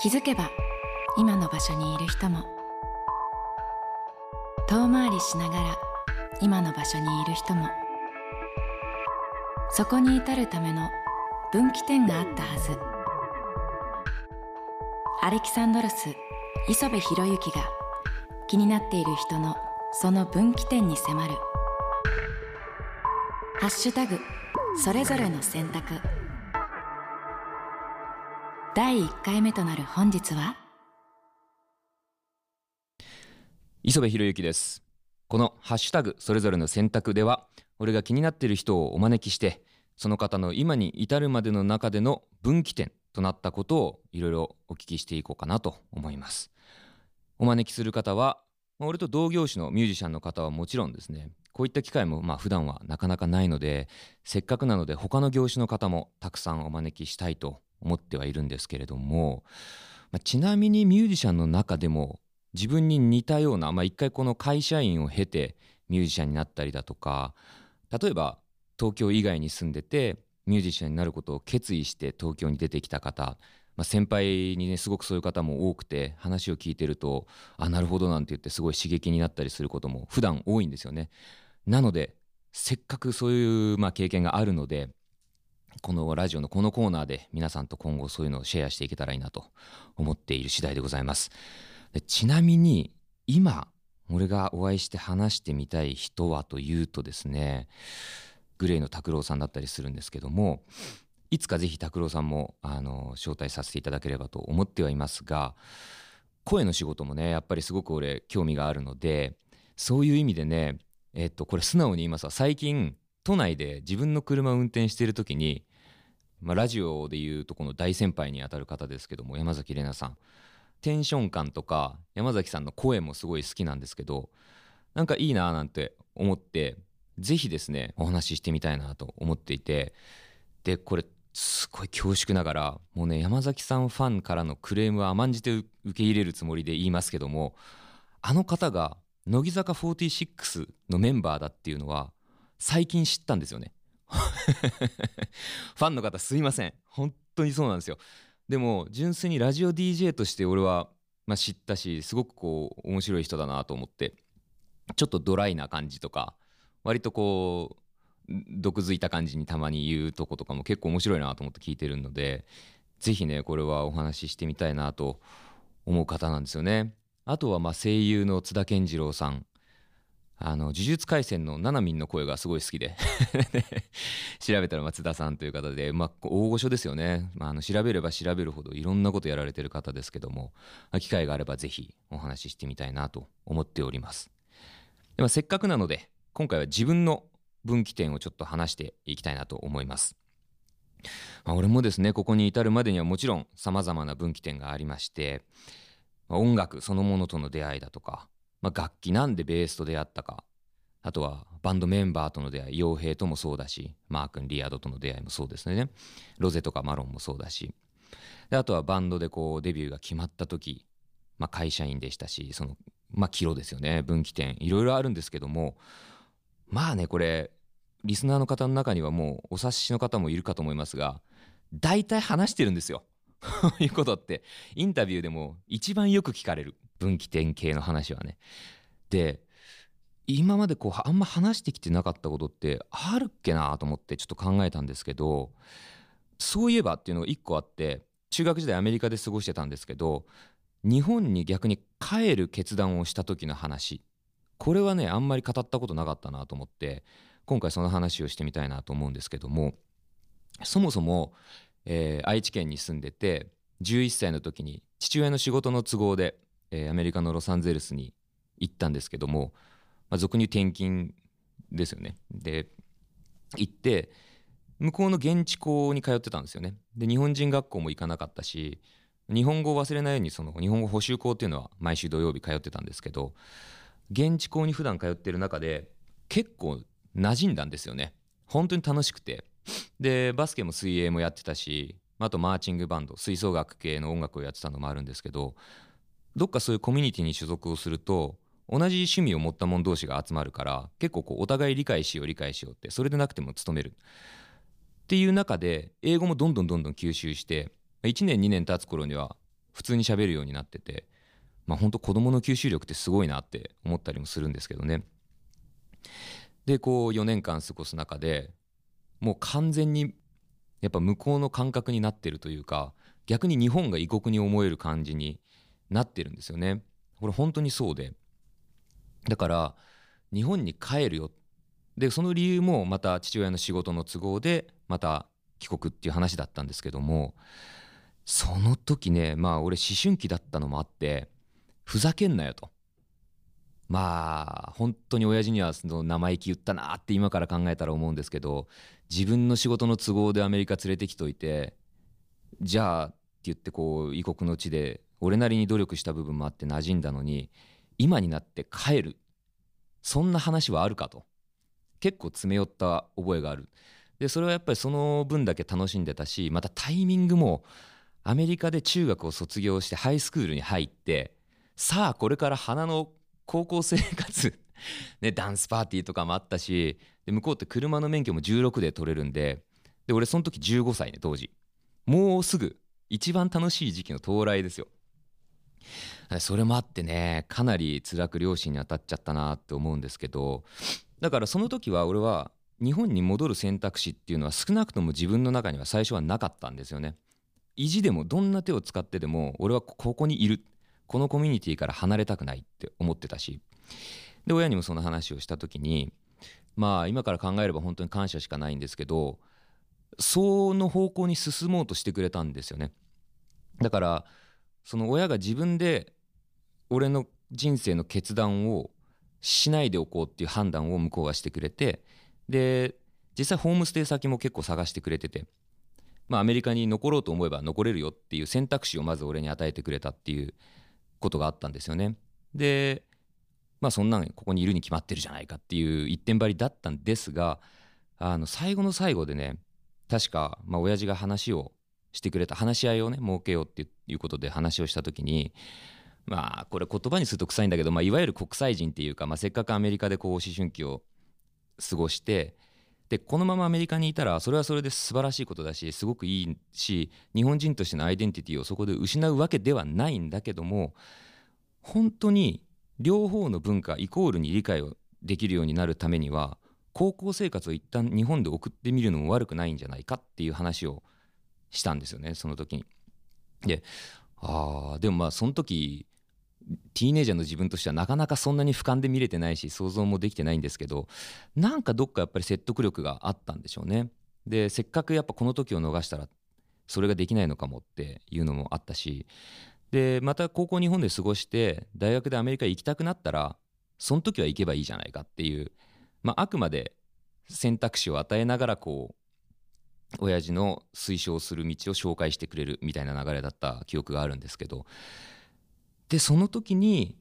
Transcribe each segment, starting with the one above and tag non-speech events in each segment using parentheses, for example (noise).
気づけば今の場所にいる人も。遠回りしながら今の場所にいる人も。そこに至るための分岐点があったはず。アレキサンドロス磯部博之が気になっている人のその分岐点に迫る「ハッシュタグそれぞれの選択」第1回目となる本日は？磯部博之です。このハッシュタグそれぞれの選択では俺が気になっている人をお招きしてその方の今に至るまでの中での分岐点となったことをいろいろお聞きしていこうかなと思います。お招きする方は俺と同業種のミュージシャンの方はもちろんですね。こういった機会もまあ普段はなかなかないのでせっかくなので他の業種の方もたくさんお招きしたいと思ってはいるんですけれども、まあ、ちなみにミュージシャンの中でも自分に似たような、まあ、一回この会社員を経てミュージシャンになったりだとか例えば東京以外に住んでてミュージシャンになることを決意して東京に出てきた方、まあ、先輩にねすごくそういう方も多くて話を聞いてるとあなるほどなんて言ってすごい刺激になったりすることも普段多いんですよね。なのでせっかくそういうまあ経験があるのでこのラジオのこのコーナーで皆さんと今後そういうのをシェアしていけたらいいなと思っている次第でございます。でちなみに今俺がお会いして話してみたい人はというとですねグレイの拓郎さんだったりするんですけどもいつかぜひ拓郎さんもあの招待させていただければと思ってはいますが声の仕事もねやっぱりすごく俺興味があるのでそういう意味でねえっとこれ素直に言いますわ最近都内で自分の車を運転している時に、まあ、ラジオでいうとこの大先輩にあたる方ですけども山崎怜奈さん。テンション感とか山崎さんの声もすごい好きなんですけどなんかいいなーなんて思ってぜひですねお話ししてみたいなと思っていてでこれすごい恐縮ながらもうね山崎さんファンからのクレームは甘んじて受け入れるつもりで言いますけどもあの方が乃木坂46のメンバーだっていうのは最近知ったんですよね。(laughs) ファンの方すいません。本当にそうなんですよ。でも純粋にラジオ DJ として俺は、まあ、知ったしすごくこう面白い人だなと思ってちょっとドライな感じとか割とこう毒づいた感じにたまに言うとことかも結構面白いなと思って聞いてるので是非ねこれはお話ししてみたいなと思う方なんですよね。あとはま声優の津田健次郎さん。あの呪術廻戦のななみんの声がすごい好きで。(laughs) 調べたら松田さんという方で、まあ、大御所ですよね、まあ、あの調べれば調べるほどいろんなことやられてる方ですけども機会があればぜひお話ししてみたいなと思っております。ではせっかくなので今回は自分の分岐点をちょっと話していきたいなと思います、まあ、俺もですねここに至るまでにはもちろんさまざまな分岐点がありまして、ま、音楽そのものとの出会いだとかまあ、楽器なんでベースと出会ったか。あとはバンドメンバーとの出会い傭兵ともそうだしマー君リアードとの出会いもそうですね。ロゼとかマロンもそうだし。であとはバンドでこうデビューが決まった時、まあ、会社員でしたしそのまあキロですよね。分岐点。いろいろあるんですけどもまあねこれリスナーの方の中にはもうお察しの方もいるかと思いますが大体話してるんですよ。こ (laughs) ういうことってインタビューでも一番よく聞かれる。分岐点系の話はね。で今までこうあんま話してきてなかったことってあるっけなと思ってちょっと考えたんですけどそういえばっていうのが1個あって中学時代アメリカで過ごしてたんですけど日本に逆に帰る決断をした時の話これはねあんまり語ったことなかったなと思って今回その話をしてみたいなと思うんですけどもそもそも、えー、愛知県に住んでて11歳の時に父親の仕事の都合でえー、アメリカのロサンゼルスに行ったんですけども、まあ、俗に転勤ですよね。で行って向こうの現地校に通ってたんですよね。で日本人学校も行かなかったし日本語を忘れないようにその日本語補習校っていうのは毎週土曜日通ってたんですけど現地校に普段通ってる中で結構馴染んだんですよね。本当に楽しくてでバスケも水泳もやってたしあとマーチングバンド吹奏楽系の音楽をやってたのもあるんですけどどっかそういうコミュニティに所属をすると同じ趣味を持った者同士が集まるから結構こうお互い理解しよう理解しようってそれでなくても勤める。っていう中で英語もどんどんどんどん吸収して1年2年経つ頃には普通に喋るようになっててまあ本当子供の吸収力ってすごいなって思ったりもするんですけどね。でこう4年間過ごす中でもう完全にやっぱ向こうの感覚になってるというか逆に日本が異国に思える感じになってるんですよね。これ本当にそうで。だから日本に帰るよ。でその理由もまた父親の仕事の都合でまた帰国っていう話だったんですけどもその時ねまあ俺思春期だったのもあってふざけんなよと。まあ本当に親父にはその生意気言ったなって今から考えたら思うんですけど自分の仕事の都合でアメリカ連れてきといてじゃあって言ってこう異国の地で俺なりに努力した部分もあって馴染んだのに今になって帰る。そんな話はあるかと。結構詰め寄った覚えがある。でそれはやっぱりその分だけ楽しんでたしまたタイミングもアメリカで中学を卒業してハイスクールに入ってさあこれから花の高校生活 (laughs) ね、ダンスパーティーとかもあったしで向こうって車の免許も16で取れるんでで俺その時15歳ね当時。もうすぐ一番楽しい時期の到来ですよ。それもあってねかなり辛く両親に当たっちゃったなって思うんですけどだからその時は俺は日本に戻る選択肢っていうのは少なくとも自分の中には最初はなかったんですよね。意地でもどんな手を使ってでも俺はここにいる。このコミュニティから離れたくないって思ってたし。で親にもその話をした時にまあ今から考えれば本当に感謝しかないんですけどその方向に進もうとしてくれたんですよね。だからその親が自分で俺の人生の決断をしないでおこうっていう判断を向こうがしてくれてで実際ホームステイ先も結構探してくれててまあアメリカに残ろうと思えば残れるよっていう選択肢をまず俺に与えてくれたっていうことがあったんですよね。でまあそんなんここにいるに決まってるじゃないかっていう一点張りだったんですがあの最後の最後でね確かまあ親父が話をしてくれた話し合いをね設けようっていうことで話をした時にまあこれ言葉にすると臭いんだけど、まあ、いわゆる国際人っていうか、まあ、せっかくアメリカでこう思春期を過ごしてでこのままアメリカにいたらそれはそれで素晴らしいことだしすごくいいし日本人としてのアイデンティティをそこで失うわけではないんだけども本当に両方の文化イコールに理解をできるようになるためには高校生活を一旦日本で送ってみるのも悪くないんじゃないかっていう話をしたんですよねその時に。であでもまあその時ティーネイジャーの自分としてはなかなかそんなに俯瞰で見れてないし想像もできてないんですけどなんかどっかやっぱり説得力があったんでしょうね。でせっかくやっぱこの時を逃したらそれができないのかもっていうのもあったしでまた高校日本で過ごして大学でアメリカ行きたくなったらその時は行けばいいじゃないかっていう、まあ、あくまで選択肢を与えながらこう親父の推奨する道を紹介してくれるみたいな流れだった記憶があるんですけどでその時に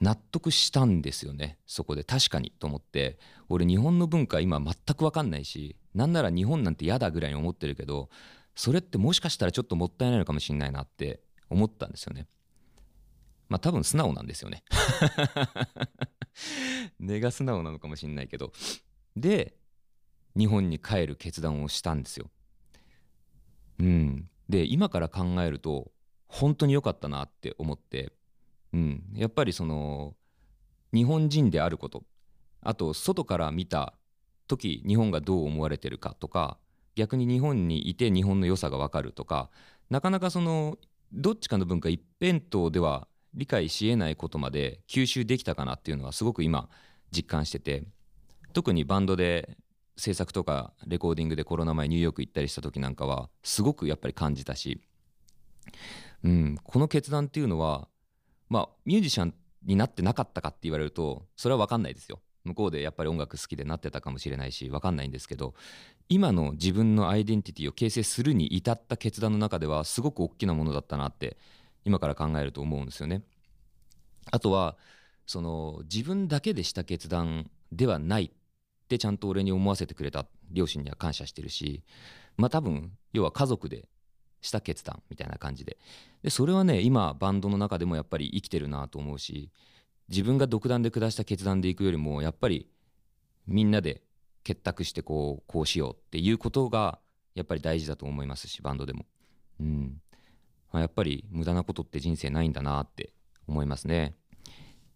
納得したんですよねそこで。確かにと思って俺日本の文化今全く分かんないしなんなら日本なんて嫌だぐらいに思ってるけどそれってもしかしたらちょっともったいないのかもしれないなって思ったんですよね。まあ多分素直なんですよね。(laughs) 根が素直なのかもしれないけど。で日本に帰る決断をしたんですよ。うん。で今から考えると本当に良かったなって思って、うん、やっぱりその日本人であることあと外から見た時日本がどう思われてるかとか逆に日本にいて日本の良さが分かるとかなかなかそのどっちかの文化一辺倒では理解しえないことまで吸収できたかなっていうのはすごく今実感してて特にバンドで制作とかレコーディングでコロナ前ニューヨーク行ったりした時なんかはすごくやっぱり感じたしうん、この決断っていうのはまあミュージシャンになってなかったかって言われるとそれは分かんないですよ向こうでやっぱり音楽好きでなってたかもしれないし分かんないんですけど今の自分のアイデンティティを形成するに至った決断の中ではすごく大きなものだったなって今から考えると思うんですよね。あとはその自分だけでした決断ではないってちゃんと俺に思わせてくれた両親には感謝してるしまあ多分要は家族でした決断みたいな感じででそれはね今バンドの中でもやっぱり生きてるなと思うし自分が独断で下した決断でいくよりもやっぱりみんなで結託してこうこうしようっていうことがやっぱり大事だと思いますしバンドでも。うん、まあ、やっぱり無駄なことって人生ないんだなって思いますね。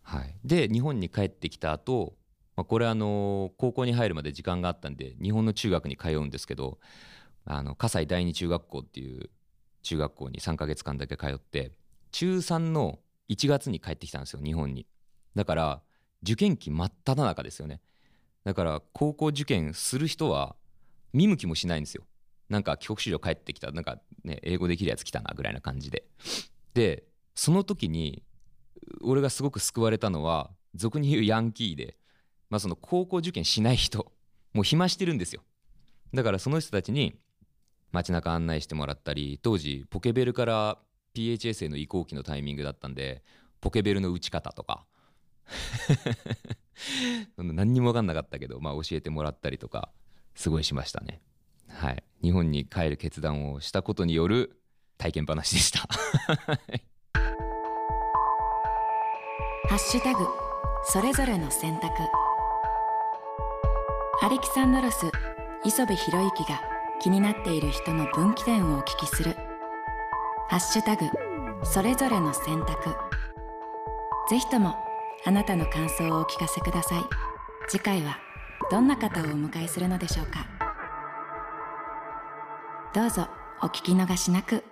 はい、で日本に帰ってきた後、まあこれあの高校に入るまで時間があったんで日本の中学に通うんですけど葛西第二中学校っていう中学校に3ヶ月間だけ通って中3の1月に帰ってきたんですよ日本に。だから受験期真っ只中ですよね。だから高校受験する人は見向きもしないんですよ。なんか帰国子女帰ってきたなんかね英語できるやつ来たなぐらいな感じで。でその時に俺がすごく救われたのは俗に言うヤンキーで、まあ、その高校受験しない人もう暇してるんですよ。だからその人たちに街中案内してもらったり当時ポケベルから PHS への移行期のタイミングだったんでポケベルの打ち方とか。(laughs) 何にも分かんなかったけど、まあ、教えてもらったりとかすごいしましたね。はい。日本に帰る決断をしたことによる体験話でした。(laughs) ハッシュタグそれぞれの選択。アレキサンドロス磯部博之が気になっている人の分岐点をお聞きする。ハッシュタグそれぞれの選択。ぜひともあなたの感想をお聞かせください。次回はどんな方をお迎えするのでしょうか。どうぞお聞き逃しなく。